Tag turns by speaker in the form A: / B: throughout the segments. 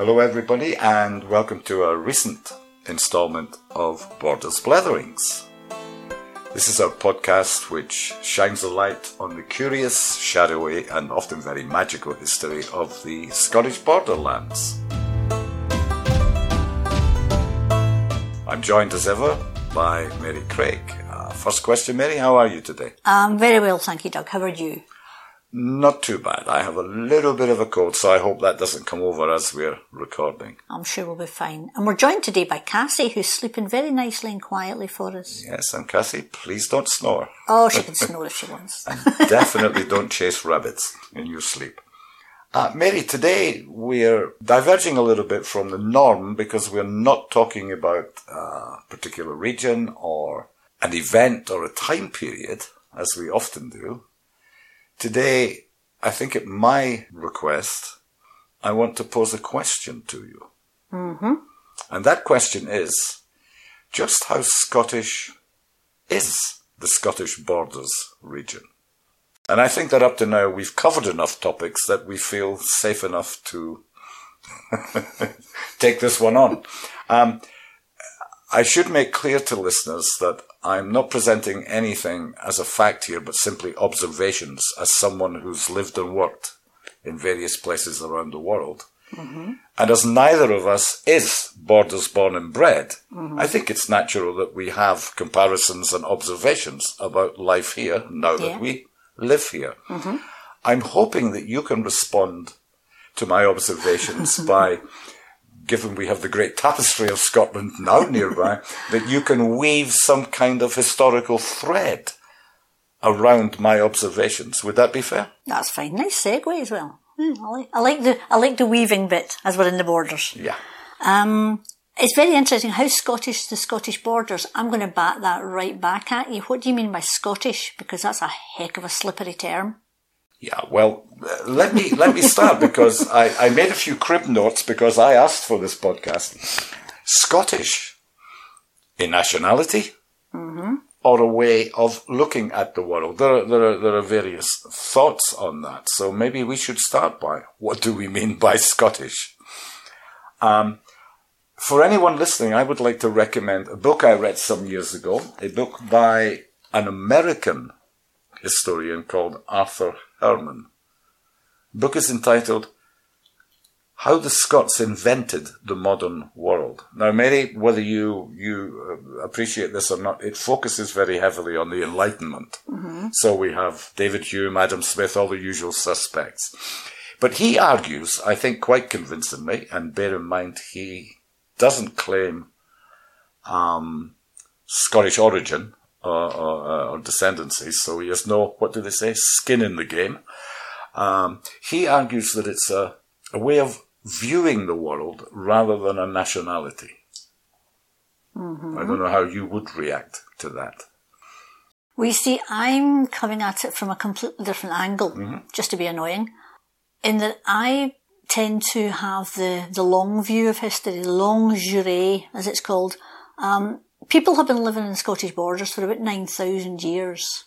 A: Hello, everybody, and welcome to a recent installment of Borders Bletherings. This is our podcast which shines a light on the curious, shadowy, and often very magical history of the Scottish borderlands. I'm joined as ever by Mary Craig. Uh, first question, Mary, how are you today?
B: Um, very well, thank you, Doug. How are you?
A: Not too bad. I have a little bit of a cold, so I hope that doesn't come over as we're recording.
B: I'm sure we'll be fine. And we're joined today by Cassie, who's sleeping very nicely and quietly for us.
A: Yes, and Cassie, please don't snore.
B: Oh, she can snore if she wants.
A: Definitely don't chase rabbits in your sleep. Uh, Mary, today we're diverging a little bit from the norm because we're not talking about a particular region or an event or a time period, as we often do. Today, I think at my request, I want to pose a question to you.
B: Mm-hmm.
A: And that question is, just how Scottish is the Scottish Borders region? And I think that up to now we've covered enough topics that we feel safe enough to take this one on. Um, I should make clear to listeners that I'm not presenting anything as a fact here, but simply observations as someone who's lived and worked in various places around the world.
B: Mm-hmm.
A: And as neither of us is borders born and bred, mm-hmm. I think it's natural that we have comparisons and observations about life here now yeah. that we live here.
B: Mm-hmm.
A: I'm hoping that you can respond to my observations by given we have the great tapestry of Scotland now nearby, that you can weave some kind of historical thread around my observations. Would that be fair?
B: That's fine. Nice segue as well. Mm, I, like, I like the I like the weaving bit as we're in the borders.
A: Yeah.
B: Um, it's very interesting how Scottish the Scottish borders. I'm going to bat that right back at you. What do you mean by Scottish? Because that's a heck of a slippery term.
A: Yeah, well, let me let me start because I, I made a few crib notes because I asked for this podcast. Scottish in nationality
B: mm-hmm.
A: or a way of looking at the world. There are, there are there are various thoughts on that. So maybe we should start by what do we mean by Scottish? Um, for anyone listening, I would like to recommend a book I read some years ago, a book by an American historian called Arthur Herman. The book is entitled How the Scots Invented the Modern World. Now, Mary, whether you, you uh, appreciate this or not, it focuses very heavily on the Enlightenment.
B: Mm-hmm.
A: So we have David Hume, Adam Smith, all the usual suspects. But he argues, I think quite convincingly, and bear in mind he doesn't claim um, Scottish origin, or, or, or descendancy, so he has no, what do they say, skin in the game. Um, he argues that it's a, a way of viewing the world rather than a nationality.
B: Mm-hmm.
A: I don't know how you would react to that.
B: We see, I'm coming at it from a completely different angle,
A: mm-hmm.
B: just to be annoying, in that I tend to have the, the long view of history, the longue durée, as it's called. Um, People have been living in Scottish borders for about 9,000 years.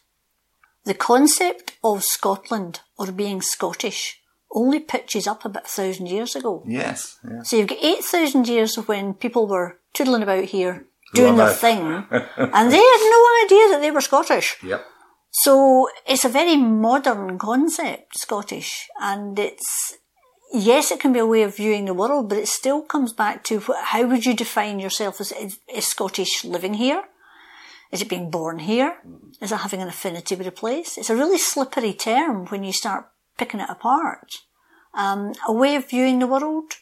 B: The concept of Scotland or being Scottish only pitches up about a thousand years ago.
A: Yes. Yeah.
B: So you've got 8,000 years of when people were toodling about here, doing their thing, and they had no idea that they were Scottish.
A: Yep.
B: So it's a very modern concept, Scottish, and it's yes, it can be a way of viewing the world, but it still comes back to how would you define yourself as, as Scottish living here? Is it being born here? Is it having an affinity with a place? It's a really slippery term when you start picking it apart. Um, a way of viewing the world?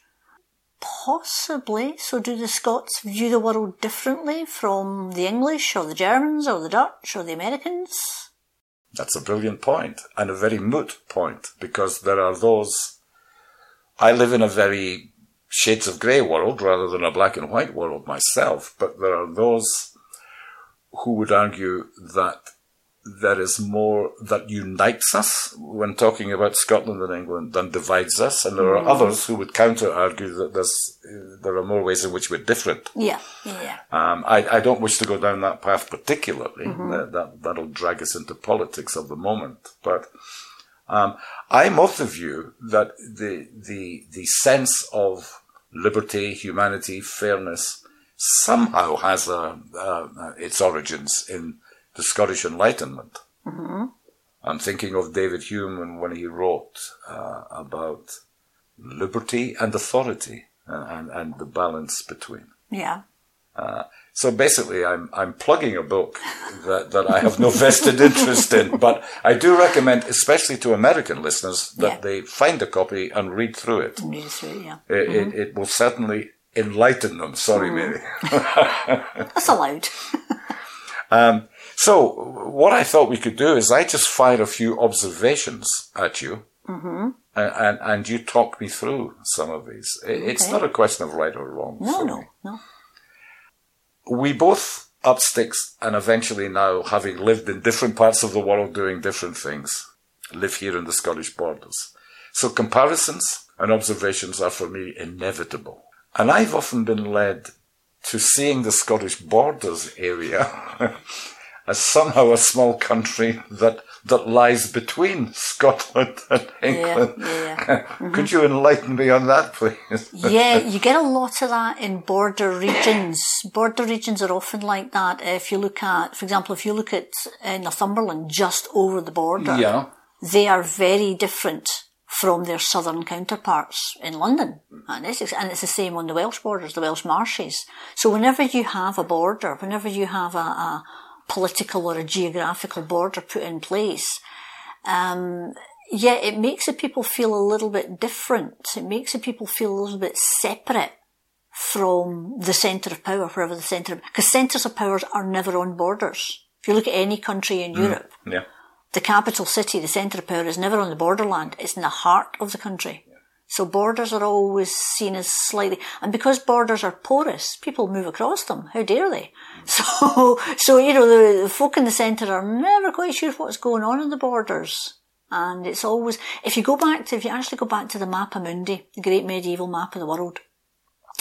B: Possibly. So do the Scots view the world differently from the English or the Germans or the Dutch or the Americans?
A: That's a brilliant point and a very moot point because there are those I live in a very shades of grey world rather than a black and white world myself, but there are those who would argue that there is more that unites us when talking about Scotland and England than divides us, and there are mm. others who would counter argue that there's there are more ways in which we're different.
B: Yeah, yeah.
A: Um, I, I don't wish to go down that path particularly.
B: Mm-hmm.
A: That, that that'll drag us into politics of the moment, but um, I'm of the view that the, the, the sense of liberty, humanity, fairness, somehow has a, uh, its origins in the Scottish Enlightenment. Mm-hmm. I'm thinking of David Hume when he wrote uh, about liberty and authority and, and, and, the balance between.
B: Yeah.
A: Uh, so basically, I'm I'm plugging a book that, that I have no vested interest in, but I do recommend, especially to American listeners, that yeah. they find a copy and read through it.
B: Read through it, yeah.
A: It, mm-hmm. it, it, will certainly enlighten them. Sorry, mm. Mary.
B: That's allowed.
A: um, so what I thought we could do is I just fire a few observations at you.
B: Mm-hmm.
A: And, and, and you talk me through some of these. It's okay. not a question of right or wrong.
B: No, no, no
A: we both up sticks and eventually now having lived in different parts of the world doing different things, live here in the Scottish borders. So comparisons and observations are for me inevitable. And I've often been led to seeing the Scottish borders area as somehow a small country that that lies between Scotland and England.
B: Yeah, yeah. Mm-hmm.
A: Could you enlighten me on that, please?
B: yeah, you get a lot of that in border regions. Border regions are often like that. If you look at, for example, if you look at uh, Northumberland just over the border,
A: yeah.
B: they are very different from their southern counterparts in London. And it's, and it's the same on the Welsh borders, the Welsh marshes. So whenever you have a border, whenever you have a, a political or a geographical border put in place. Um, yeah, it makes the people feel a little bit different. It makes the people feel a little bit separate from the centre of power, wherever the centre, of, because centres of powers are never on borders. If you look at any country in mm, Europe,
A: yeah.
B: the capital city, the centre of power is never on the borderland. It's in the heart of the country. So borders are always seen as slightly, and because borders are porous, people move across them. How dare they? Mm. So, so you know, the, the folk in the centre are never quite sure what's going on in the borders. And it's always, if you go back to, if you actually go back to the Mappa Mundi, the great medieval map of the world,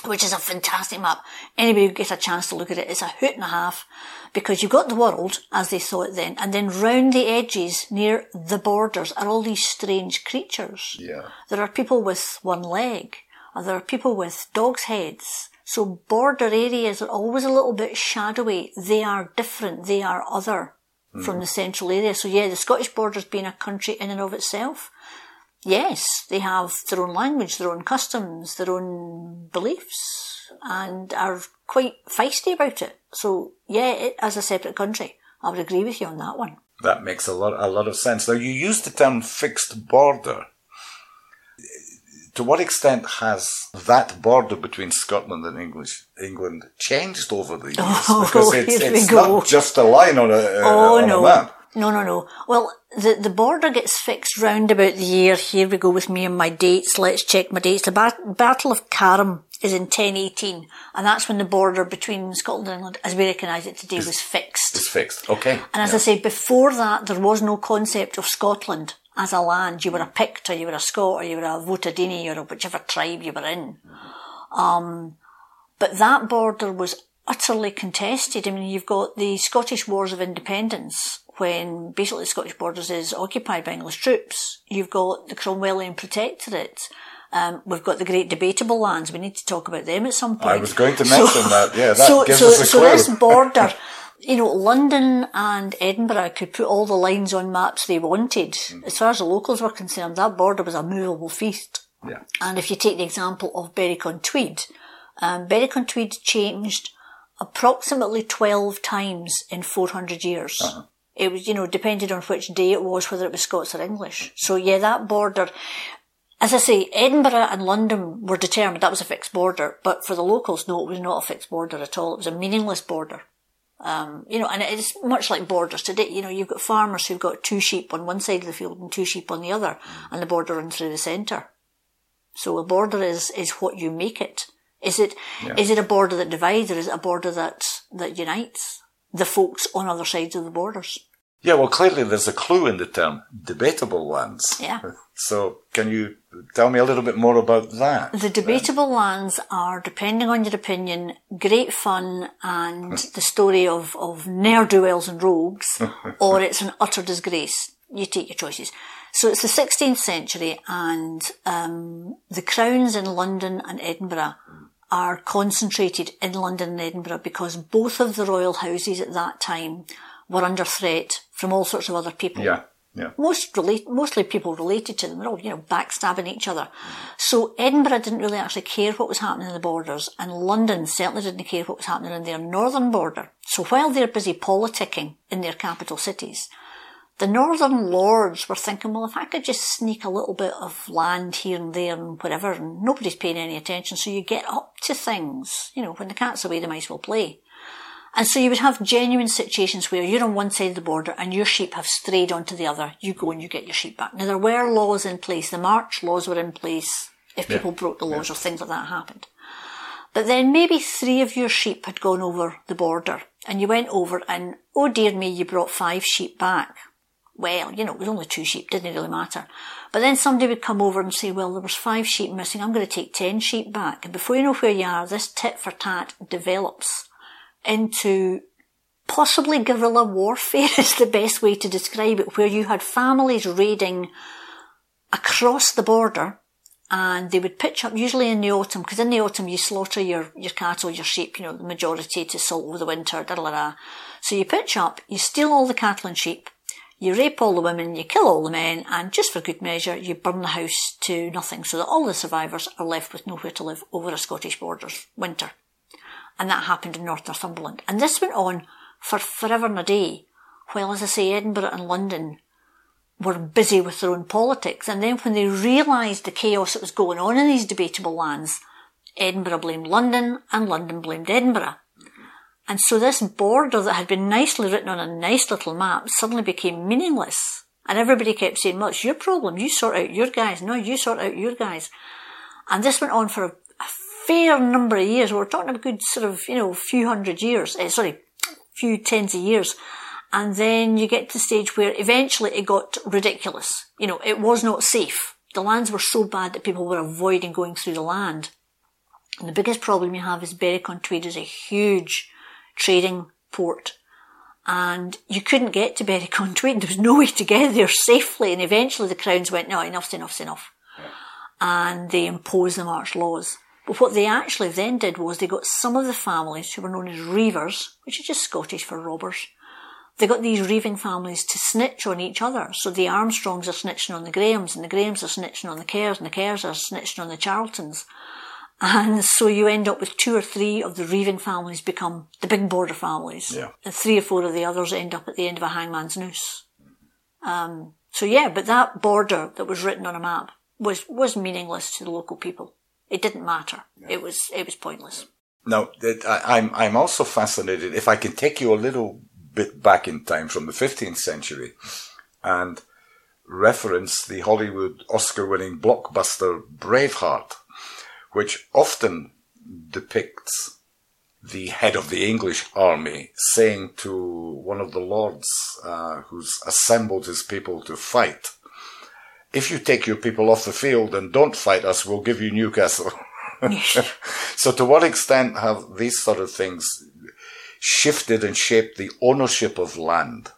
B: which is a fantastic map. Anybody who gets a chance to look at it, it's a hoot and a half because you've got the world as they saw it then, and then round the edges near the borders are all these strange creatures.
A: Yeah.
B: There are people with one leg, and there are people with dog's heads. So border areas are always a little bit shadowy. They are different. They are other mm. from the central area. So yeah, the Scottish borders being a country in and of itself, yes, they have their own language, their own customs, their own beliefs, and are quite feisty about it. So, yeah, it, as a separate country, I would agree with you on that one.
A: That makes a lot, a lot of sense. Now, you used the term fixed border. To what extent has that border between Scotland and English, England changed over the years?
B: Oh, because it's, it's not
A: just a line on a, uh, oh, on no. a map.
B: No, no, no. Well, the, the border gets fixed round about the year. Here we go with me and my dates. Let's check my dates. The bat- Battle of Carham is in 1018, and that's when the border between Scotland and England, as we recognise it today, was fixed.
A: It's fixed, okay.
B: And as yeah. I say, before that, there was no concept of Scotland as a land. You were a Pict, or you were a Scot, or you were a Votadini, or whichever tribe you were in. Um, but that border was utterly contested. I mean, you've got the Scottish Wars of Independence, when basically the Scottish borders is occupied by English troops. You've got the Cromwellian Protectorate. Um, we've got the great debatable lands. We need to talk about them at some point. I
A: was going to mention so, that. Yeah, that so, gives so, us a
B: so clue. this border, you know, London and Edinburgh could put all the lines on maps they wanted. Mm. As far as the locals were concerned, that border was a movable feast.
A: Yeah.
B: And if you take the example of Berwick-on-Tweed, um, Berwick-on-Tweed changed approximately 12 times in 400 years. Uh-huh. It was, you know, depended on which day it was, whether it was Scots or English. So yeah, that border, as I say, Edinburgh and London were determined that was a fixed border, but for the locals, no, it was not a fixed border at all. It was a meaningless border. Um, you know, and it's much like borders today. You know, you've got farmers who've got two sheep on one side of the field and two sheep on the other, and the border runs through the centre. So a border is, is what you make it. Is it yeah. is it a border that divides or is it a border that, that unites the folks on other sides of the borders?
A: Yeah, well, clearly there's a clue in the term debatable lands.
B: Yeah.
A: So, can you tell me a little bit more about that?
B: The debatable then? lands are, depending on your opinion, great fun and the story of, of ne'er do wells and rogues, or it's an utter disgrace. You take your choices. So it's the 16th century and um, the crowns in London and Edinburgh are concentrated in London and Edinburgh because both of the royal houses at that time were under threat from all sorts of other people.
A: Yeah. Yeah.
B: Most relate, mostly people related to them. They're all, you know, backstabbing each other. So Edinburgh didn't really actually care what was happening in the borders, and London certainly didn't care what was happening in their northern border. So while they're busy politicking in their capital cities, the northern lords were thinking, well, if I could just sneak a little bit of land here and there and whatever, and nobody's paying any attention, so you get up to things. You know, when the cat's away, the mice will play. And so you would have genuine situations where you're on one side of the border and your sheep have strayed onto the other. You go and you get your sheep back. Now there were laws in place. The march laws were in place if people yeah. broke the laws yeah. or things like that happened. But then maybe three of your sheep had gone over the border and you went over and, oh dear me, you brought five sheep back well, you know, it was only two sheep, didn't really matter. But then somebody would come over and say, well, there was five sheep missing, I'm going to take ten sheep back. And before you know where you are, this tit for tat develops into possibly guerrilla warfare is the best way to describe it, where you had families raiding across the border and they would pitch up usually in the autumn because in the autumn you slaughter your, your cattle, your sheep, you know, the majority to salt over the winter, da da da. So you pitch up, you steal all the cattle and sheep, you rape all the women, you kill all the men, and just for good measure, you burn the house to nothing so that all the survivors are left with nowhere to live over a Scottish borders winter. And that happened in North Northumberland. And this went on for forever and a day, while, as I say, Edinburgh and London were busy with their own politics. And then when they realised the chaos that was going on in these debatable lands, Edinburgh blamed London and London blamed Edinburgh. And so this border that had been nicely written on a nice little map suddenly became meaningless. And everybody kept saying, well, it's your problem. You sort out your guys. No, you sort out your guys. And this went on for a, a fair number of years. We're talking a good sort of, you know, few hundred years. Uh, sorry, few tens of years. And then you get to the stage where eventually it got ridiculous. You know, it was not safe. The lands were so bad that people were avoiding going through the land. And the biggest problem you have is Berwick-on-Tweed is a huge trading port. And you couldn't get to Berwick-on-Tweed. There was no way to get there safely. And eventually the Crowns went, no, enough's enough's enough. And they imposed the march laws. But what they actually then did was they got some of the families who were known as reivers, which is just Scottish for robbers. They got these reiving families to snitch on each other. So the Armstrongs are snitching on the Grahams, and the Grahams are snitching on the Kerrs, and the Kerrs are snitching on the Charltons. And so you end up with two or three of the reiving families become the big border families.
A: Yeah.
B: And three or four of the others end up at the end of a hangman's noose. Um, so yeah, but that border that was written on a map was, was meaningless to the local people. It didn't matter. Yeah. It was, it was pointless.
A: Now, I'm, I'm also fascinated, if I can take you a little bit back in time from the 15th century and reference the Hollywood Oscar winning blockbuster Braveheart which often depicts the head of the English army saying to one of the lords uh, who's assembled his people to fight, if you take your people off the field and don't fight us, we'll give you Newcastle. so to what extent have these sort of things shifted and shaped the ownership of land?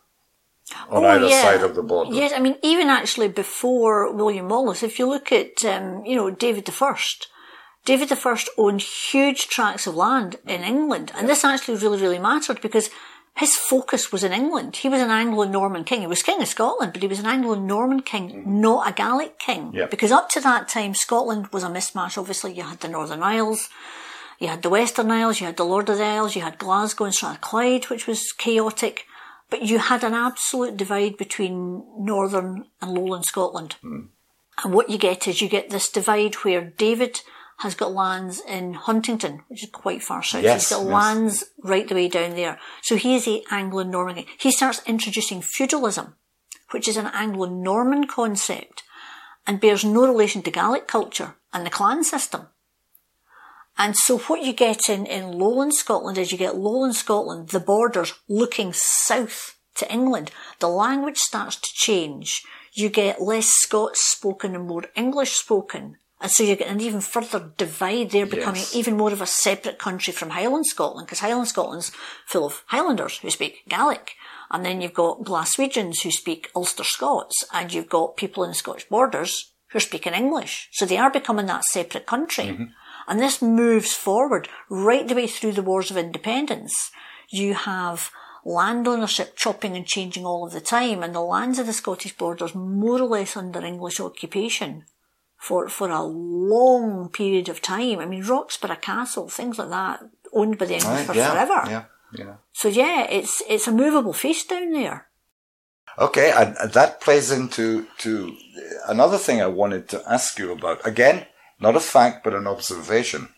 A: on oh, either yeah. side of the border.
B: Yes, I mean, even actually before William Wallace, if you look at, um, you know, David the First, David I owned huge tracts of land in England, and this actually really, really mattered because his focus was in England. He was an Anglo-Norman king. He was king of Scotland, but he was an Anglo-Norman king, mm-hmm. not a Gallic king.
A: Yep.
B: Because up to that time, Scotland was a mismatch. Obviously, you had the Northern Isles, you had the Western Isles, you had the Lord of the Isles, you had Glasgow and Strathclyde, which was chaotic. But you had an absolute divide between Northern and Lowland Scotland. Mm. And what you get is you get this divide where David has got lands in Huntingdon, which is quite far south. Yes, He's got yes. lands right the way down there. So he is a Anglo-Norman. He starts introducing feudalism, which is an Anglo-Norman concept and bears no relation to Gaelic culture and the clan system. And so what you get in, in lowland Scotland is you get lowland Scotland, the borders looking south to England. The language starts to change. You get less Scots spoken and more English spoken. And so you get an even further divide there, becoming yes. even more of a separate country from Highland Scotland, because Highland Scotland's full of Highlanders who speak Gaelic. And then you've got Glaswegians who speak Ulster Scots, and you've got people in the Scottish borders who are speaking English. So they are becoming that separate country. Mm-hmm. And this moves forward right the way through the wars of independence. You have land ownership chopping and changing all of the time, and the lands of the Scottish borders more or less under English occupation for, for a long period of time. I mean, Roxburgh Castle, things like that, owned by the English right, for
A: yeah,
B: forever.
A: Yeah, yeah.
B: So yeah, it's, it's a movable feast down there.
A: Okay, and that plays into to another thing I wanted to ask you about. Again, not a fact, but an observation.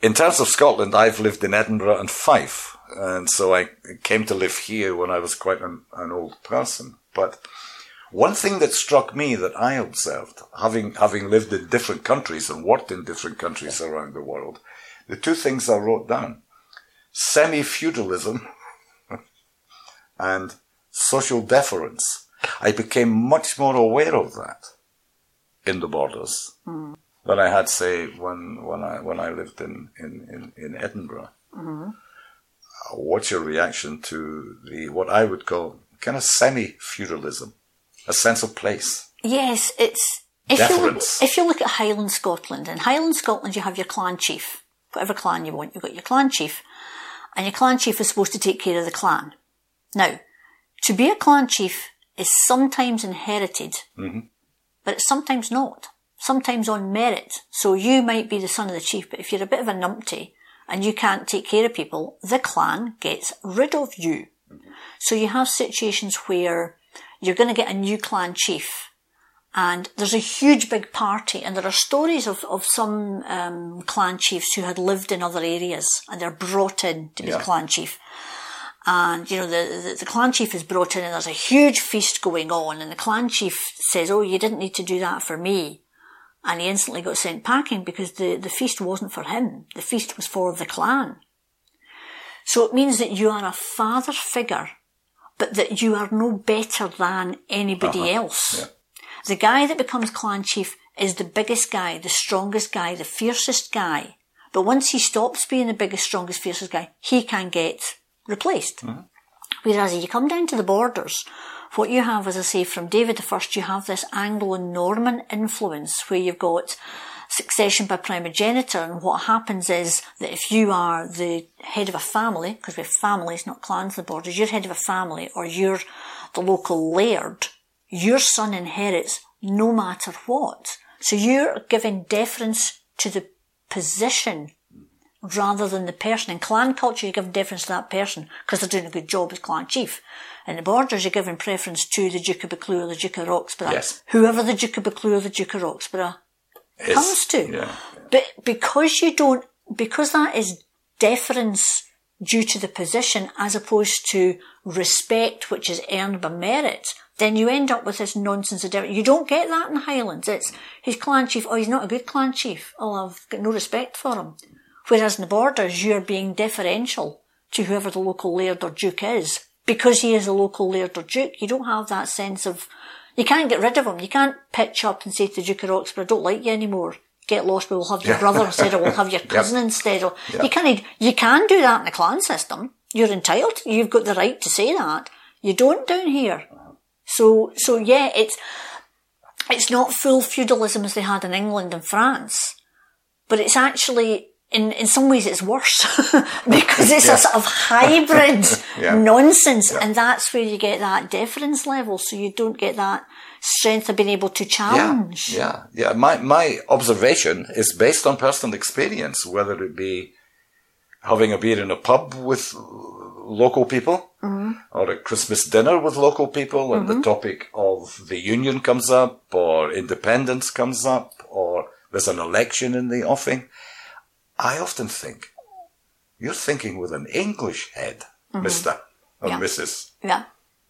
A: In terms of Scotland, I've lived in Edinburgh and Fife, and so I came to live here when I was quite an, an old person. But one thing that struck me that I observed, having, having lived in different countries and worked in different countries around the world, the two things I wrote down, semi-feudalism and social deference. I became much more aware of that in the borders mm. than I had, say, when, when I, when I lived in, in, in, in Edinburgh. Mm-hmm. What's your reaction to the, what I would call kind of semi-feudalism? A sense of place.
B: Yes, it's if Deference. you, look, if you look at Highland Scotland, in Highland Scotland you have your clan chief, whatever clan you want, you've got your clan chief, and your clan chief is supposed to take care of the clan. Now, to be a clan chief is sometimes inherited, mm-hmm. but it's sometimes not. Sometimes on merit. So you might be the son of the chief, but if you're a bit of a numpty and you can't take care of people, the clan gets rid of you. Mm-hmm. So you have situations where you're going to get a new clan chief. And there's a huge big party, and there are stories of, of some um, clan chiefs who had lived in other areas, and they're brought in to be yeah. the clan chief. And, you know, the, the, the, clan chief is brought in, and there's a huge feast going on, and the clan chief says, Oh, you didn't need to do that for me. And he instantly got sent packing because the, the feast wasn't for him. The feast was for the clan. So it means that you are a father figure but that you are no better than anybody uh-huh. else. Yeah. The guy that becomes clan chief is the biggest guy, the strongest guy, the fiercest guy. But once he stops being the biggest, strongest, fiercest guy, he can get replaced. Mm-hmm. Whereas if you come down to the borders, what you have, as I say, from David I, you have this Anglo Norman influence where you've got succession by primogeniture. And what happens is that if you are the head of a family, because we have families, not clans the borders, you're head of a family or you're the local laird, your son inherits no matter what. So you're giving deference to the position rather than the person. In clan culture, you give deference to that person because they're doing a good job as clan chief. In the borders, you're giving preference to the Duke of Buccleuch or the Duke of Roxburghe.
A: Yes.
B: Whoever the Duke of Buccleuch or the Duke of Roxburghe comes to.
A: Yeah.
B: But because you don't, because that is deference due to the position as opposed to respect, which is earned by merit, then you end up with this nonsense of difference. You don't get that in the Highlands. It's his clan chief. Oh, he's not a good clan chief. Oh, I've got no respect for him. Whereas in the borders, you're being deferential to whoever the local laird or duke is. Because he is a local laird or duke, you don't have that sense of you can't get rid of them. You can't pitch up and say to the Duke of Roxburghe, I don't like you anymore. Get lost, we'll have your yeah. brother instead, or we'll have your cousin yep. instead. Or yep. you can't. You can do that in the clan system. You're entitled. You've got the right to say that. You don't down here. So, so yeah, it's it's not full feudalism as they had in England and France, but it's actually in, in some ways it's worse because it's yeah. a sort of hybrid yeah. nonsense. Yeah. And that's where you get that deference level. So you don't get that strength of being able to challenge.
A: Yeah. Yeah. My, my observation is based on personal experience, whether it be having a beer in a pub with local people mm-hmm. or a Christmas dinner with local people and mm-hmm. the topic of the union comes up or independence comes up or there's an election in the offing I often think you're thinking with an English head, mm-hmm. Mister or yeah. Mrs.
B: Yeah.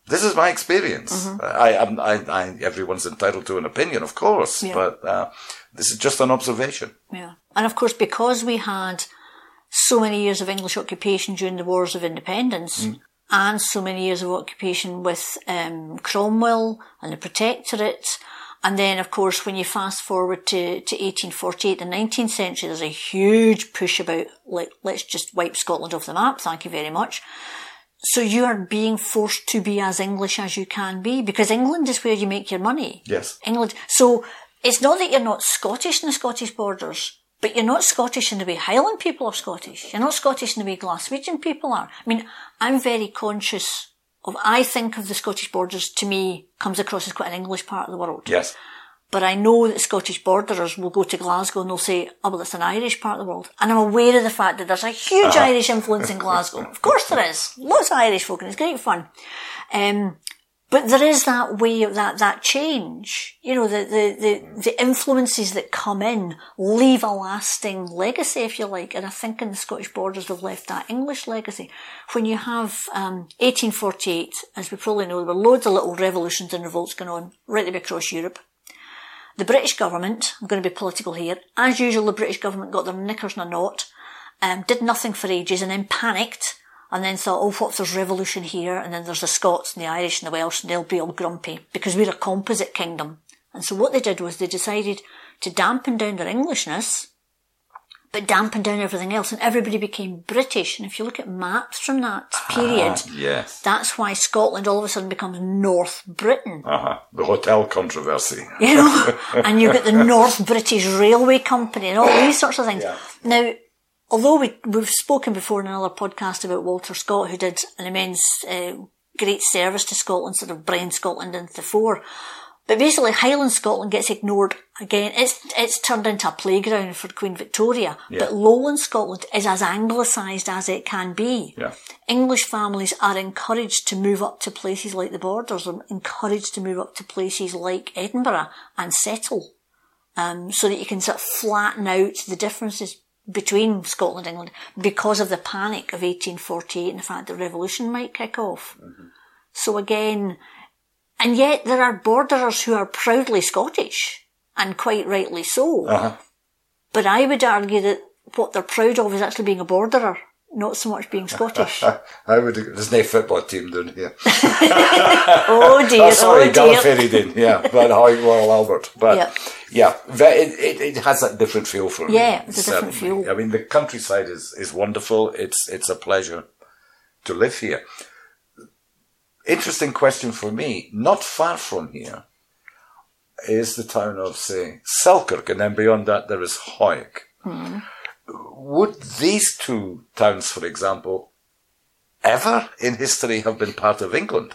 A: This is my experience. Mm-hmm. I, I, I, everyone's entitled to an opinion, of course, yeah. but uh, this is just an observation.
B: Yeah, and of course, because we had so many years of English occupation during the wars of independence, mm. and so many years of occupation with um, Cromwell and the Protectorate and then, of course, when you fast forward to, to 1848, the 19th century, there's a huge push about, like, let's just wipe Scotland off the map. Thank you very much. So you are being forced to be as English as you can be because England is where you make your money.
A: Yes.
B: England. So it's not that you're not Scottish in the Scottish borders, but you're not Scottish in the way Highland people are Scottish. You're not Scottish in the way Glaswegian people are. I mean, I'm very conscious of, I think of the Scottish borders to me comes across as quite an English part of the world.
A: Yes.
B: But I know that Scottish borderers will go to Glasgow and they'll say, oh, well, it's an Irish part of the world. And I'm aware of the fact that there's a huge uh-huh. Irish influence in Glasgow. of course there is. Lots of Irish folk and it's great fun. Um, but there is that way of that, that change. You know, the, the, the, the, influences that come in leave a lasting legacy, if you like. And I think in the Scottish borders they've left that English legacy. When you have, um, 1848, as we probably know, there were loads of little revolutions and revolts going on right across Europe. The British government, I'm going to be political here, as usual, the British government got their knickers in a knot, um, did nothing for ages and then panicked and then thought, oh, what if there's revolution here? And then there's the Scots and the Irish and the Welsh and they'll be all grumpy because we're a composite kingdom. And so what they did was they decided to dampen down their Englishness but dampen down everything else and everybody became British. And if you look at maps from that period, uh,
A: yes.
B: that's why Scotland all of a sudden becomes North Britain.
A: Uh-huh. The hotel controversy.
B: You know, and you've got the North British Railway Company and all these sorts of things. Yeah. Now, although we, we've spoken before in another podcast about Walter Scott, who did an immense, uh, great service to Scotland, sort of bringing Scotland into the fore, but basically, Highland Scotland gets ignored again. It's it's turned into a playground for Queen Victoria. Yeah. But Lowland Scotland is as anglicised as it can be.
A: Yeah.
B: English families are encouraged to move up to places like the Borders, and encouraged to move up to places like Edinburgh and settle, um, so that you can sort of flatten out the differences between Scotland and England because of the panic of 1848 and the fact the revolution might kick off. Mm-hmm. So again, and yet there are borderers who are proudly Scottish, and quite rightly so.
A: Uh-huh.
B: But I would argue that what they're proud of is actually being a borderer, not so much being Scottish.
A: I would. There's no football team down here.
B: oh dear!
A: oh, sorry,
B: oh dear.
A: Gala Fairydean, yeah, but Hawick Royal Albert, but yeah, yeah it, it, it, has that different feel for
B: me. Yeah, it's a different feel.
A: I mean, the countryside is is wonderful. It's it's a pleasure to live here interesting question for me. Not far from here is the town of, say, Selkirk, and then beyond that there is Hawick.
B: Mm.
A: Would these two towns, for example, ever in history have been part of England?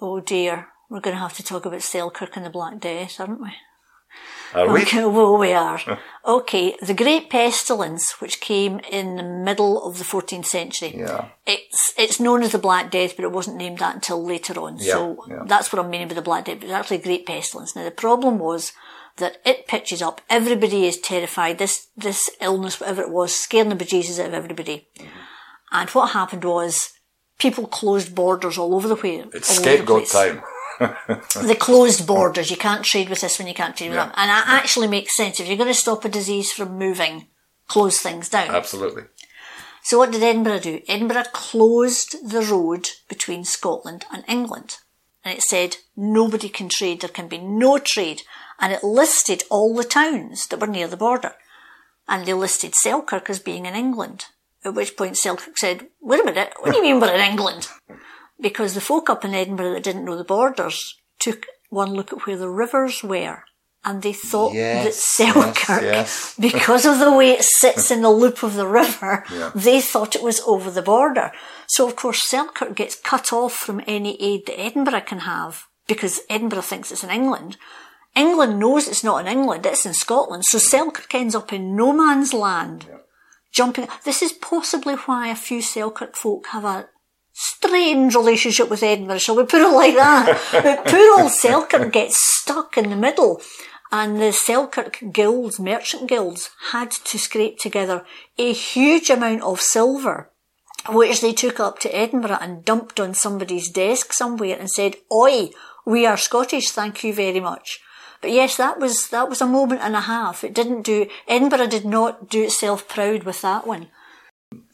B: Oh dear, we're going to have to talk about Selkirk and the Black Death, aren't we?
A: Are we?
B: Okay, well, we are. okay, the Great Pestilence, which came in the middle of the 14th century.
A: Yeah.
B: It's, it's known as the Black Death, but it wasn't named that until later on.
A: Yeah,
B: so
A: yeah.
B: that's what I'm meaning by the Black Death, but it's actually Great Pestilence. Now the problem was that it pitches up, everybody is terrified, this, this illness, whatever it was, scaring the bejesus out of everybody. Mm-hmm. And what happened was, people closed borders all over the way.
A: It's scapegoat time
B: the closed borders. You can't trade with this when you can't trade with yeah. And that actually makes sense. If you're going to stop a disease from moving, close things down.
A: Absolutely.
B: So what did Edinburgh do? Edinburgh closed the road between Scotland and England. And it said nobody can trade, there can be no trade. And it listed all the towns that were near the border. And they listed Selkirk as being in England. At which point Selkirk said, wait a minute, what do you mean we're in England? because the folk up in Edinburgh that didn't know the borders took one look at where the rivers were and they thought yes, that Selkirk,
A: yes, yes.
B: because of the way it sits in the loop of the river,
A: yeah.
B: they thought it was over the border. So of course Selkirk gets cut off from any aid that Edinburgh can have because Edinburgh thinks it's in England. England knows it's not in England, it's in Scotland. So Selkirk ends up in no man's land.
A: Yeah.
B: Jumping. This is possibly why a few Selkirk folk have a strange relationship with Edinburgh, shall we put it like that? but poor old Selkirk gets stuck in the middle. And the Selkirk guilds, merchant guilds, had to scrape together a huge amount of silver, which they took up to Edinburgh and dumped on somebody's desk somewhere and said, Oi, we are Scottish, thank you very much. But yes, that was, that was a moment and a half. It didn't do, Edinburgh did not do itself proud with that one.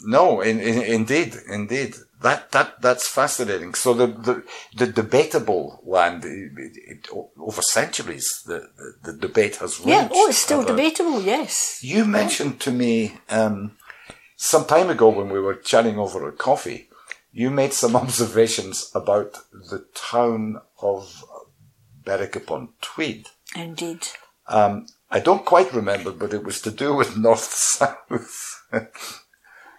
A: No, in, in, indeed, indeed. That that that's fascinating. So the the, the debatable land it, it, over centuries, the, the, the debate has raged.
B: Yeah, oh, it's still about. debatable. Yes.
A: You mentioned to me um, some time ago when we were chatting over a coffee you made some observations about the town of Berwick upon Tweed.
B: Indeed.
A: Um, I don't quite remember, but it was to do with north south.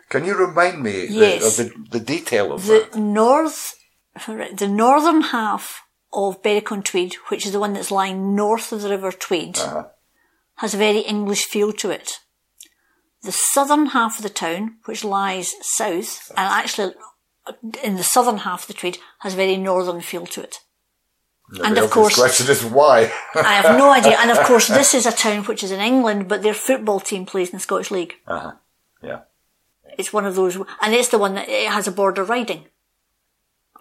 A: Can you remind me
B: Yes.
A: the, of the, the detail of that?
B: The
A: that?
B: north, the northern half of Berwick-on-Tweed, which is the one that's lying north of the River Tweed,
A: Uh-huh.
B: has a very English feel to it. The southern half of the town, which lies south, and actually in the southern half of the Tweed, has a very northern feel to it. And of course-
A: question is why.
B: I have no idea. And of course, this is a town which is in England, but their football team plays in the Scottish League.
A: uh-huh. Yeah.
B: It's one of those, and it's the one that it has a border riding.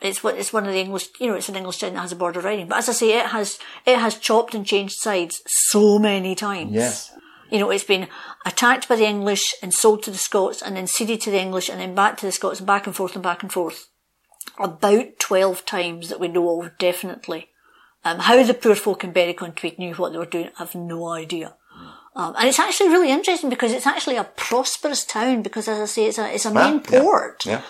B: It's what it's one of the English, you know, it's an English town that has a border riding. But as I say, it has it has chopped and changed sides so many times.
A: Yes.
B: You know, it's been attacked by the English and sold to the Scots, and then ceded to the English, and then back to the Scots, and back and forth and back and forth. About twelve times that we know of, definitely. Um, how the poor folk in Berwick-on-Tweed knew what they were doing, I've no idea. Um, and it's actually really interesting because it's actually a prosperous town because, as I say, it's a, it's a main
A: yeah.
B: port.
A: Yeah.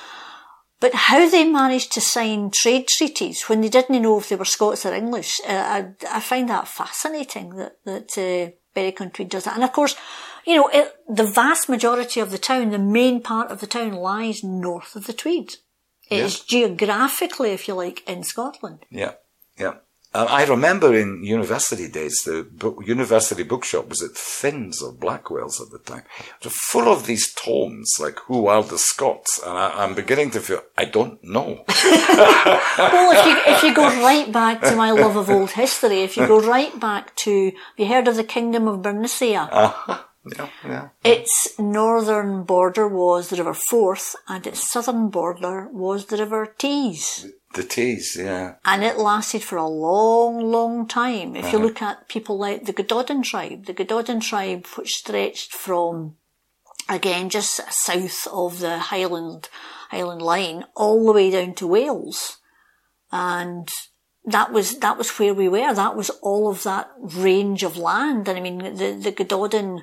B: But how they managed to sign trade treaties when they didn't know if they were Scots or English, uh, I, I find that fascinating that, that uh, Berwick-on-Tweed does that. And of course, you know, it, the vast majority of the town, the main part of the town lies north of the Tweed. It is geographically, if you like, in Scotland.
A: Yeah, yeah. Uh, I remember in university days, the book, university bookshop was at Thin's or Blackwell's at the time. It was full of these tomes, like Who Are the Scots? And I, I'm beginning to feel, I don't know.
B: Well, if you, if you go right back to my love of old history, if you go right back to, have you heard of the Kingdom of Bernicia?
A: yeah, yeah.
B: Its northern border was the River Forth, and its southern border was the River Tees.
A: The Tees, yeah.
B: And it lasted for a long, long time. If you uh-huh. look at people like the Gododdin tribe, the Gododdin tribe, which stretched from, again, just south of the Highland, Highland line, all the way down to Wales. And that was, that was where we were. That was all of that range of land. And I mean, the, the Gododdin,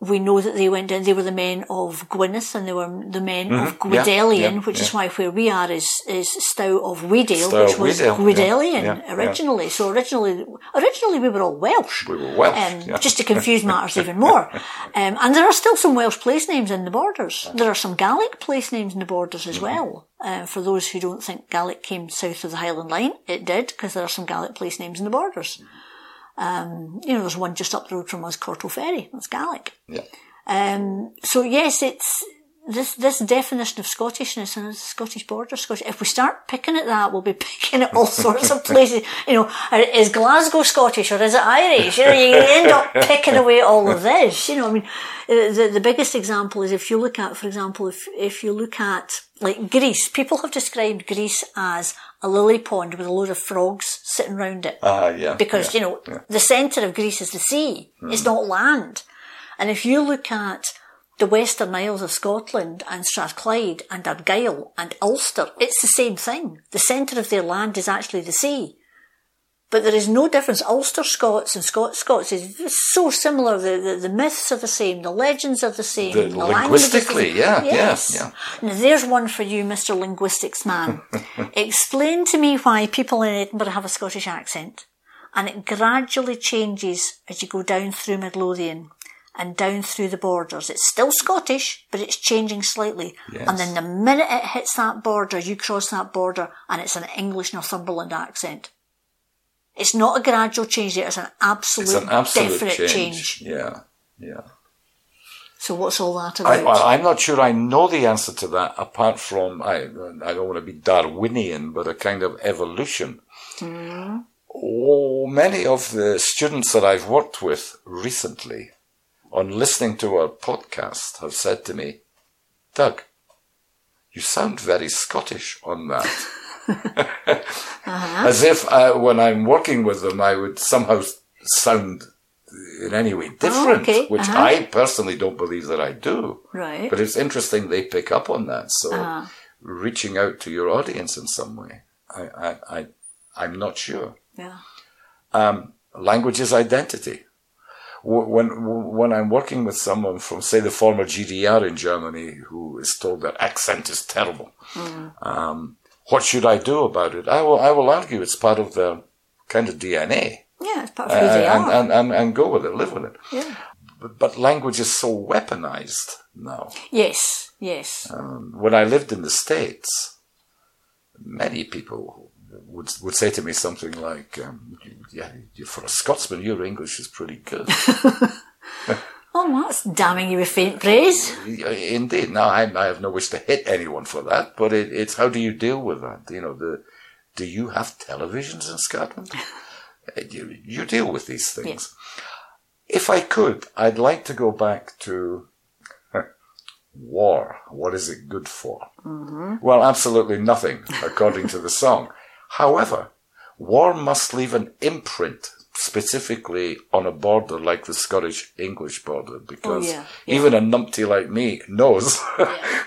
B: we know that they went down, they were the men of Gwynedd and they were the men of
A: Mm-hmm. Yeah,
B: Gwydelian,
A: yeah,
B: which is why where we are is, is Stow of Wedale,
A: Stow
B: which was
A: yeah, yeah, yeah.
B: originally. So originally, originally we were all Welsh.
A: We were Welsh,
B: Um,
A: yeah.
B: Just to confuse matters even more. Um, and there are still some Welsh place names in the borders. There are some Gaelic place names in the borders as well. Uh, for those who don't think Gaelic came south of the Highland Line, it did, because there are some Gaelic place names in the borders. Um, you know, there's one just up the road from us, Corto Ferry. That's Gaelic.
A: Yeah.
B: Um, so yes, it's this this definition of Scottishness and the Scottish border. Scottish. If we start picking at that, we'll be picking at all sorts of places. You know, is Glasgow Scottish or is it Irish? You know, you end up picking away all of this. You know, I mean, uh, the the biggest example is if you look at, for example, if if you look at like Greece, people have described Greece as a lily pond with a load of frogs sitting round it
A: Ah, yeah.
B: because
A: yeah,
B: you know
A: yeah.
B: the centre of Greece is the sea. It's not land. And if you look at the Western Isles of Scotland and Strathclyde and Argyll and Ulster, it's the same thing. The centre of their land is actually the sea. But there is no difference. Ulster Scots and Scots Scots is so similar. The, the, the myths are the same. The legends are the same.
A: The-
B: the
A: linguistically,
B: same.
A: yeah, yeah,
B: yes.
A: yeah.
B: Now there's one for you, Mr. Linguistics man. Explain to me why people in Edinburgh have a Scottish accent and it gradually changes as you go down through Midlothian and down through the borders. It's still Scottish, but it's changing slightly.
A: Yes.
B: And then the minute it hits that border, you cross that border and it's an English Northumberland accent. It's not a gradual change it's an absolute,
A: It's an absolute
B: definite
A: change.
B: change.
A: Yeah, yeah.
B: So what's all that about?
A: well, I'm not sure I know the answer to that, apart from I, I don't want to be Darwinian, but a kind of evolution. Hmm. Oh, many of the students that I've worked with recently, on listening to our podcast, have said to me, "Doug, you sound very Scottish on that." As if uh, when I'm working with them, I would somehow sound in any way different,
B: okay,
A: which
B: uh-huh.
A: I personally don't believe that I do.
B: right.
A: But it's interesting they pick up on that. So
B: Ah.
A: reaching out to your audience in some way, I, I, I I'm not sure.
B: yeah.
A: Um, language is identity. when when I'm working with someone from, say, the former GDR in Germany, who is told their accent is terrible, um, what should I do about it? I will I will argue it's part of the kind of DNA,
B: Yeah, it's part of who they
A: Uh, and,
B: are.
A: and, and and go with it, live with it.
B: yeah.
A: But, but language is so weaponized now.
B: Yes, yes.
A: Um, when I lived in the States, many people would would say to me something like, um, "Yeah, for a Scotsman, your English is pretty good."
B: Oh, that's damning you with faint praise.
A: Indeed. Now, I, I have no wish to hit anyone for that, but it, it's how do you deal with that? You know, the do you have televisions in Scotland? You, you deal with these things. If I could, I'd like to go back to war. What is it good for? Mm-hmm. Well, absolutely nothing, according to the song. However, war must leave an imprint specifically on a border like the Scottish English border because
B: Oh, yeah, yeah.
A: even a numpty like me knows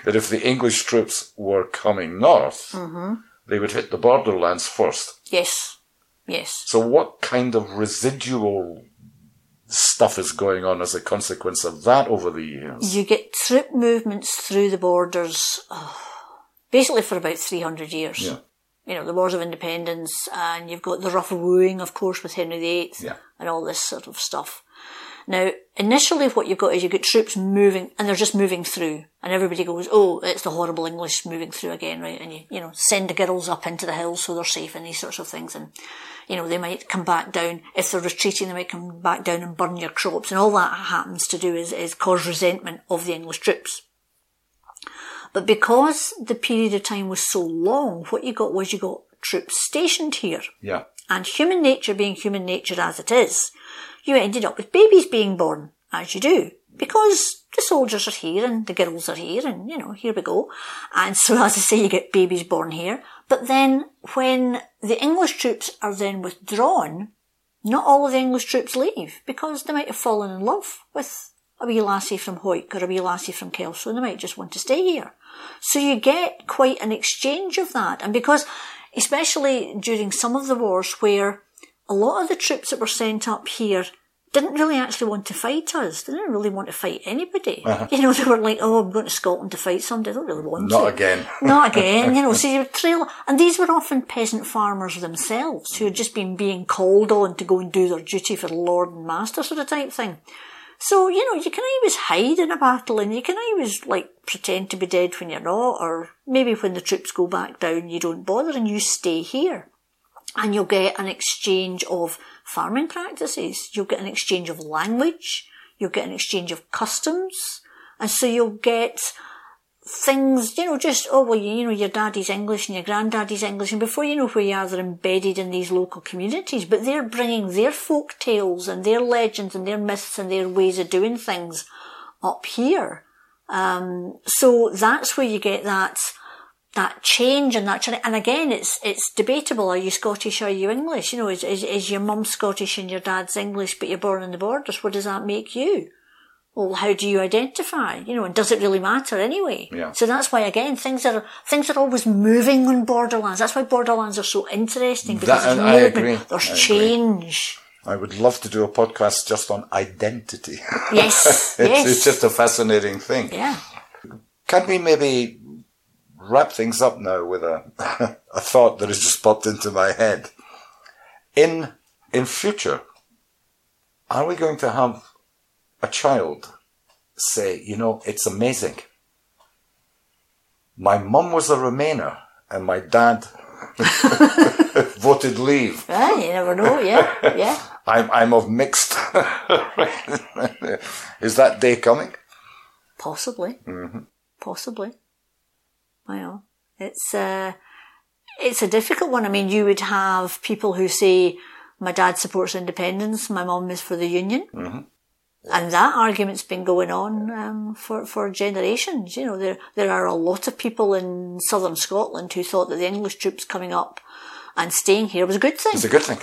A: that if the English troops were coming north,
B: Mm-hmm.
A: they would hit the borderlands first.
B: Yes, yes.
A: So what kind of residual stuff is going on as a consequence of that over the years?
B: You get troop movements through the borders, oh, basically for about 300 years. You know, the Wars of Independence, and you've got the rough wooing, of course, with Henry VIII,
A: Yeah.
B: and all this sort of stuff. Now, initially what you've got is you've got troops moving, and they're just moving through, and everybody goes, oh, it's the horrible English moving through again, right? And you, you know, send the girls up into the hills so they're safe and these sorts of things, and, you know, they might come back down, if they're retreating, they might come back down and burn your crops, and all that happens to do is, is cause resentment of the English troops. But because the period of time was so long, what you got was you got troops stationed here.
A: Yeah.
B: And human nature being human nature as it is, you ended up with babies being born, as you do. Because the soldiers are here and the girls are here and, you know, here we go. And so as I say, you get babies born here. But then when the English troops are then withdrawn, not all of the English troops leave because they might have fallen in love with a wee lassie from Hawick or a wee lassie from Kelso and they might just want to stay here. So you get quite an exchange of that. And because, especially during some of the wars where a lot of the troops that were sent up here didn't really actually want to fight us. They didn't really want to fight anybody. Uh-huh. You know, they were like, oh, I'm going to Scotland to fight somebody. I don't really want
A: Not
B: to.
A: Not again.
B: Not again, you know, so you would trail, and these were often peasant farmers themselves who had just been being called on to go and do their duty for Lord and Master sort of type thing. So, you know, you can always hide in a battle and you can always, like, pretend to be dead when you're not, or maybe when the troops go back down, you don't bother and you stay here. And you'll get an exchange of farming practices. You'll get an exchange of language. You'll get an exchange of customs. And so you'll get things, you know, just, oh, well, you know, your daddy's English and your granddaddy's English, and before you know where you are, they're embedded in these local communities, but they're bringing their folk tales and their legends and their myths and their ways of doing things up here. Um, so that's where you get that, that change and that, and again, it's, it's debatable. Are you Scottish? Are you English? You know, is, is, is your mum Scottish and your dad's English, but you're born in the borders? What does that make you? Well, how do you identify? You know, and does it really matter anyway?
A: Yeah.
B: So that's why again things are things are always moving on borderlands. That's why borderlands are so interesting because
A: That-
B: there's
A: I agree.
B: there's
A: I agree.
B: change.
A: I would love to do a podcast just on identity.
B: Yes,
A: it's,
B: yes,
A: it's just a fascinating thing.
B: yeah.
A: Can we maybe wrap things up now with a a thought that has just popped into my head? In in future, are we going to have a child say, you know, it's amazing. My mum was a Remainer and my dad voted leave.
B: Ah, you never know. Yeah, yeah.
A: I'm I'm of mixed. Is that day coming?
B: Possibly, possibly. Well, it's uh, it's a difficult one. I mean, you would have people who say, "My dad supports independence, my mum is for the union," and that argument's been going on um, for for generations. You know, there there are a lot of people in southern Scotland who thought that the English troops coming up and staying here was a good thing
A: It's a good thing.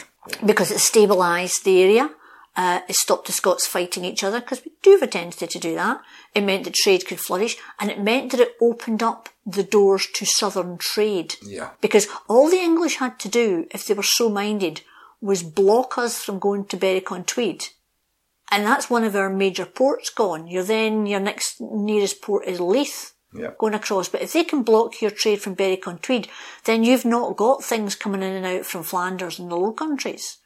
B: because it stabilised the area. Uh, it stopped the Scots fighting each other because we do have a tendency to do that. It meant that trade could flourish and it meant that it opened up the doors to southern trade.
A: Yeah.
B: Because all the English had to do, if they were so minded, was block us from going to Berwick on Tweed and that's one of our major ports gone. You're then, your next nearest port is Leith.
A: Yeah.
B: Going across, but if they can block your trade from Berwick on Tweed, then you've not got things coming in and out from Flanders and the Low Countries.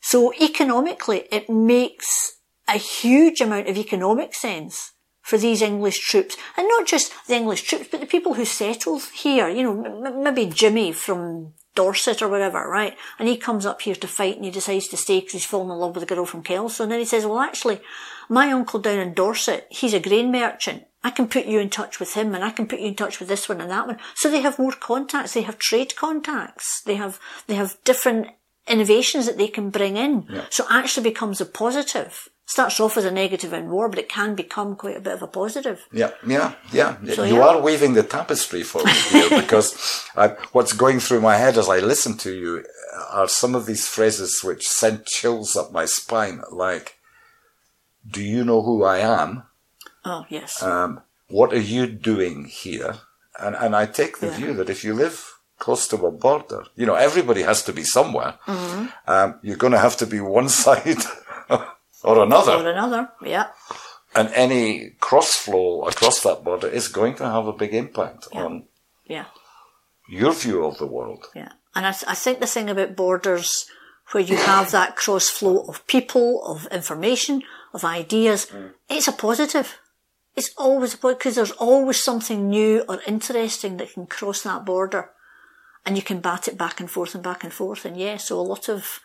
B: So economically, it makes a huge amount of economic sense for these English troops, and not just the English troops, but the people who settled here. You know, m- maybe Jimmy from Dorset or whatever, right? And he comes up here to fight, and he decides to stay because he's fallen in love with a girl from Kelso. And then he says, "Well, actually, my uncle down in Dorset, he's a grain merchant." I can put you in touch with him and I can put you in touch with this one and that one. So they have more contacts. They have trade contacts. They have, they have different innovations that they can bring in.
A: Yeah.
B: So it actually becomes a positive. Starts off as a negative in war, but it can become quite a bit of a positive.
A: Yeah, yeah, yeah.
B: So,
A: you
B: yeah.
A: are weaving the tapestry for me here because I, what's going through my head as I listen to you are some of these phrases which send chills up my spine, like, "Do you know who I am?
B: Oh, yes.
A: Um, what are you doing here?" And and I take the
B: Yeah.
A: view that if you live close to a border, you know, everybody has to be somewhere.
B: Mm-hmm.
A: Um, you're going to have to be one side or another.
B: or another. Yeah.
A: And any cross flow across that border is going to have a big impact
B: Yeah.
A: on
B: Yeah.
A: your view of the world.
B: Yeah. And I, I think the thing about borders where you have that cross flow of people, of information, of ideas, mm. it's a positive. It's always a positive because there's always something new or interesting that can cross that border and you can bat it back and forth and back and forth. And yeah, so a lot of,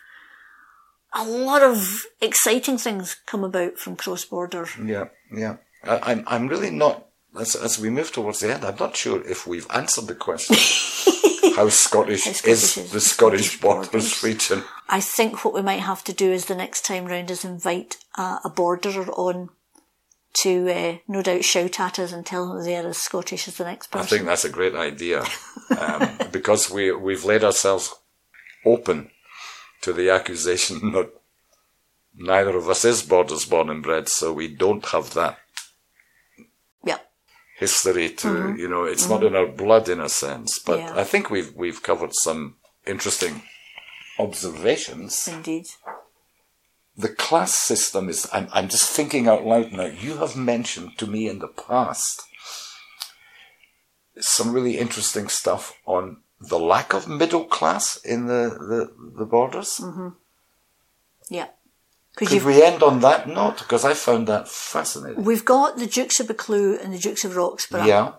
B: a lot of exciting things come about from cross border.
A: Yeah, yeah. I, I'm, I'm really not, as, as we move towards the end, I'm not sure if we've answered the question. How Scottish,
B: How
A: is,
B: Scottish is
A: the Scottish
B: Scottish
A: borders,
B: borders.
A: region?
B: I think what we might have to do is the next time round is invite uh, a borderer on to uh, no doubt shout at us and tell them they're as Scottish as the next person.
A: I think that's a great idea um, because we, we've laid ourselves open to the accusation that neither of us is borders born and bred, so we don't have that
B: yeah,
A: history to mm-hmm. you know it's not mm-hmm. in our blood in a sense but
B: Yeah.
A: i think we've we've covered some interesting observations
B: indeed.
A: the class system is I'm, I'm just thinking out loud now you have mentioned to me in the past some really interesting stuff on the lack of middle class in the the, the borders?
B: Yeah,
A: could we end on that note? Because i found that fascinating.
B: We've got the Dukes of Buccleuch and the Dukes of Roxburghe,
A: yeah.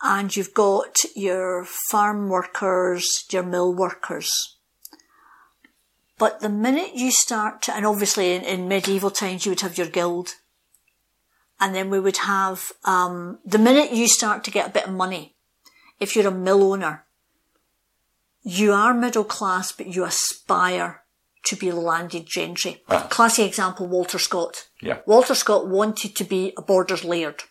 B: And you've got your farm workers, your mill workers. But the minute you start to, and obviously in, in medieval times you would have your guild, and then we would have, um, the minute you start to get a bit of money, if you're a mill owner, you are middle class, but you aspire to be landed gentry.
A: Ah.
B: Classic example, Walter Scott.
A: Yeah.
B: Walter Scott wanted to be a borders laird.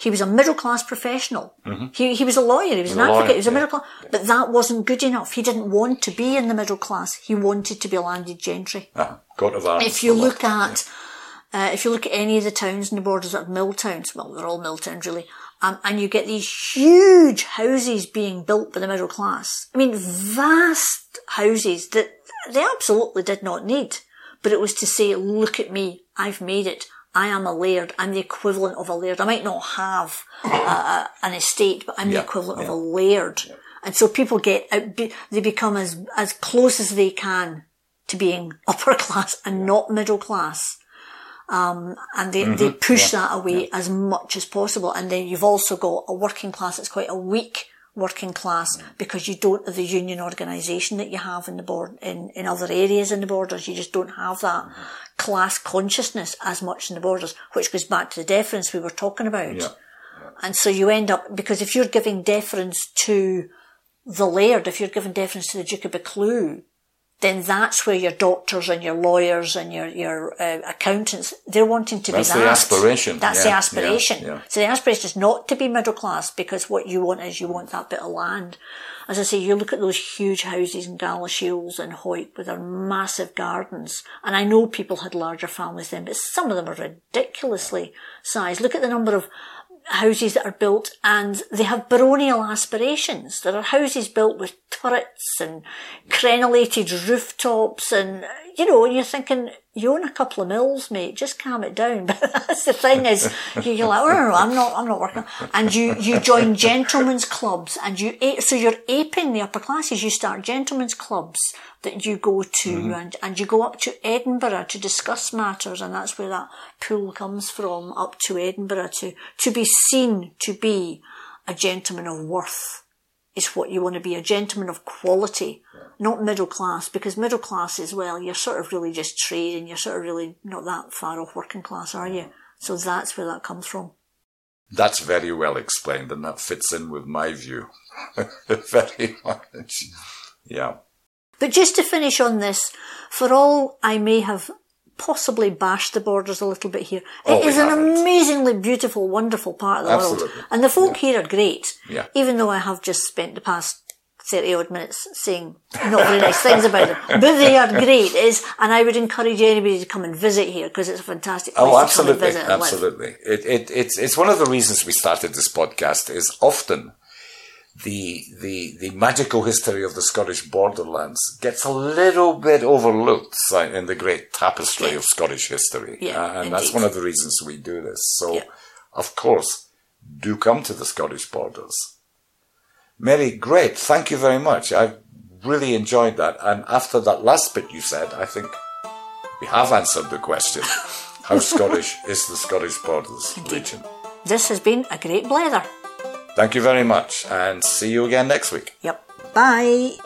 B: He was a middle class professional. He, he was a lawyer. He was
A: Mm-hmm.
B: an
A: He was a
B: advocate.
A: lawyer,
B: he was a
A: yeah.
B: middle class, but that wasn't good enough. He didn't want to be in the middle class. He wanted to be a landed gentry.
A: ah, court of arms
B: If you look
A: that.
B: at, uh, if you look at any of the towns in the borders that are mill towns, well, they're all mill towns really, um, and you get these huge houses being built by the middle class. I mean, vast houses that they absolutely did not need, but it was to say, look at me, I've made it. I am a laird. I'm the equivalent of a laird. I might not have uh, uh, an estate, but I'm
A: Yeah,
B: the equivalent of a laird. And so people get, they become as, as close as they can to being upper class and not middle class. Um, and they, they mm-hmm. push that away as much as possible. And then you've also got a working class that's quite a weak working class mm. because you don't have the union organisation that you have in the board, in, in other areas in the borders. You just don't have that mm-hmm. class consciousness as much in the borders, which goes back to the deference we were talking about.
A: Yeah.
B: And so you end up, because if you're giving deference to the laird, if you're giving deference to the Duke of Buccleuch, then that's where your doctors and your lawyers and your, your uh, accountants, they're wanting to
A: That's
B: be that.
A: That's the aspiration.
B: That's
A: Yeah,
B: the
A: yeah,
B: aspiration.
A: yeah.
B: So the aspiration is not to be middle class because what you want is you want that bit of land. As I say, you look at those huge houses in Galashiels and Hawick with their massive gardens. And I know people had larger families then, but some of them are ridiculously sized. Look at the number of houses that are built and they have baronial aspirations. There are houses built with turrets and crenellated rooftops and, you know, and you're thinking, you own a couple of mills, mate. Just calm it down. But that's the thing is, you're like, oh, I'm not, I'm not working. And you, you join gentlemen's clubs and you, so you're aping the upper classes. You start gentlemen's clubs that you go to mm-hmm. and, and you go up to Edinburgh to discuss matters. And that's where that pull comes from, up to Edinburgh to, to be seen to be a gentleman of worth is what you want to be, a gentleman of quality, yeah. not middle class, because middle class as well, you're sort of really just trade and you're sort of really not that far off working class, are you? So that's where that comes from.
A: That's very well explained and that fits in with my view. very much. Yeah.
B: But just to finish on this, for all I may have possibly bash the borders a little bit here. Oh, it is an amazingly beautiful, wonderful part of the Absolutely. world. And the folk yeah. here are great.
A: Yeah.
B: Even though I have just spent the past 30 odd minutes saying not very nice things about them. But they are great. Is and I would encourage anybody to come and visit here because it's a fantastic oh, place oh,
A: absolutely,
B: to
A: Absolutely. It, it, it's, it's one of the reasons we started this podcast is often the the the magical history of the Scottish borderlands gets a little bit overlooked in the great tapestry yeah. of Scottish history,
B: yeah,
A: uh, and indeed. that's one of the reasons we do this. So, yeah. of course, do come to the Scottish borders. Mary, great, thank you very much. I really enjoyed that, and after that last bit you said, I think we have answered the question: How Scottish is the Scottish borders indeed. region?
B: This has been a great blether.
A: Thank you very much and see you again next week.
B: Yep. Bye.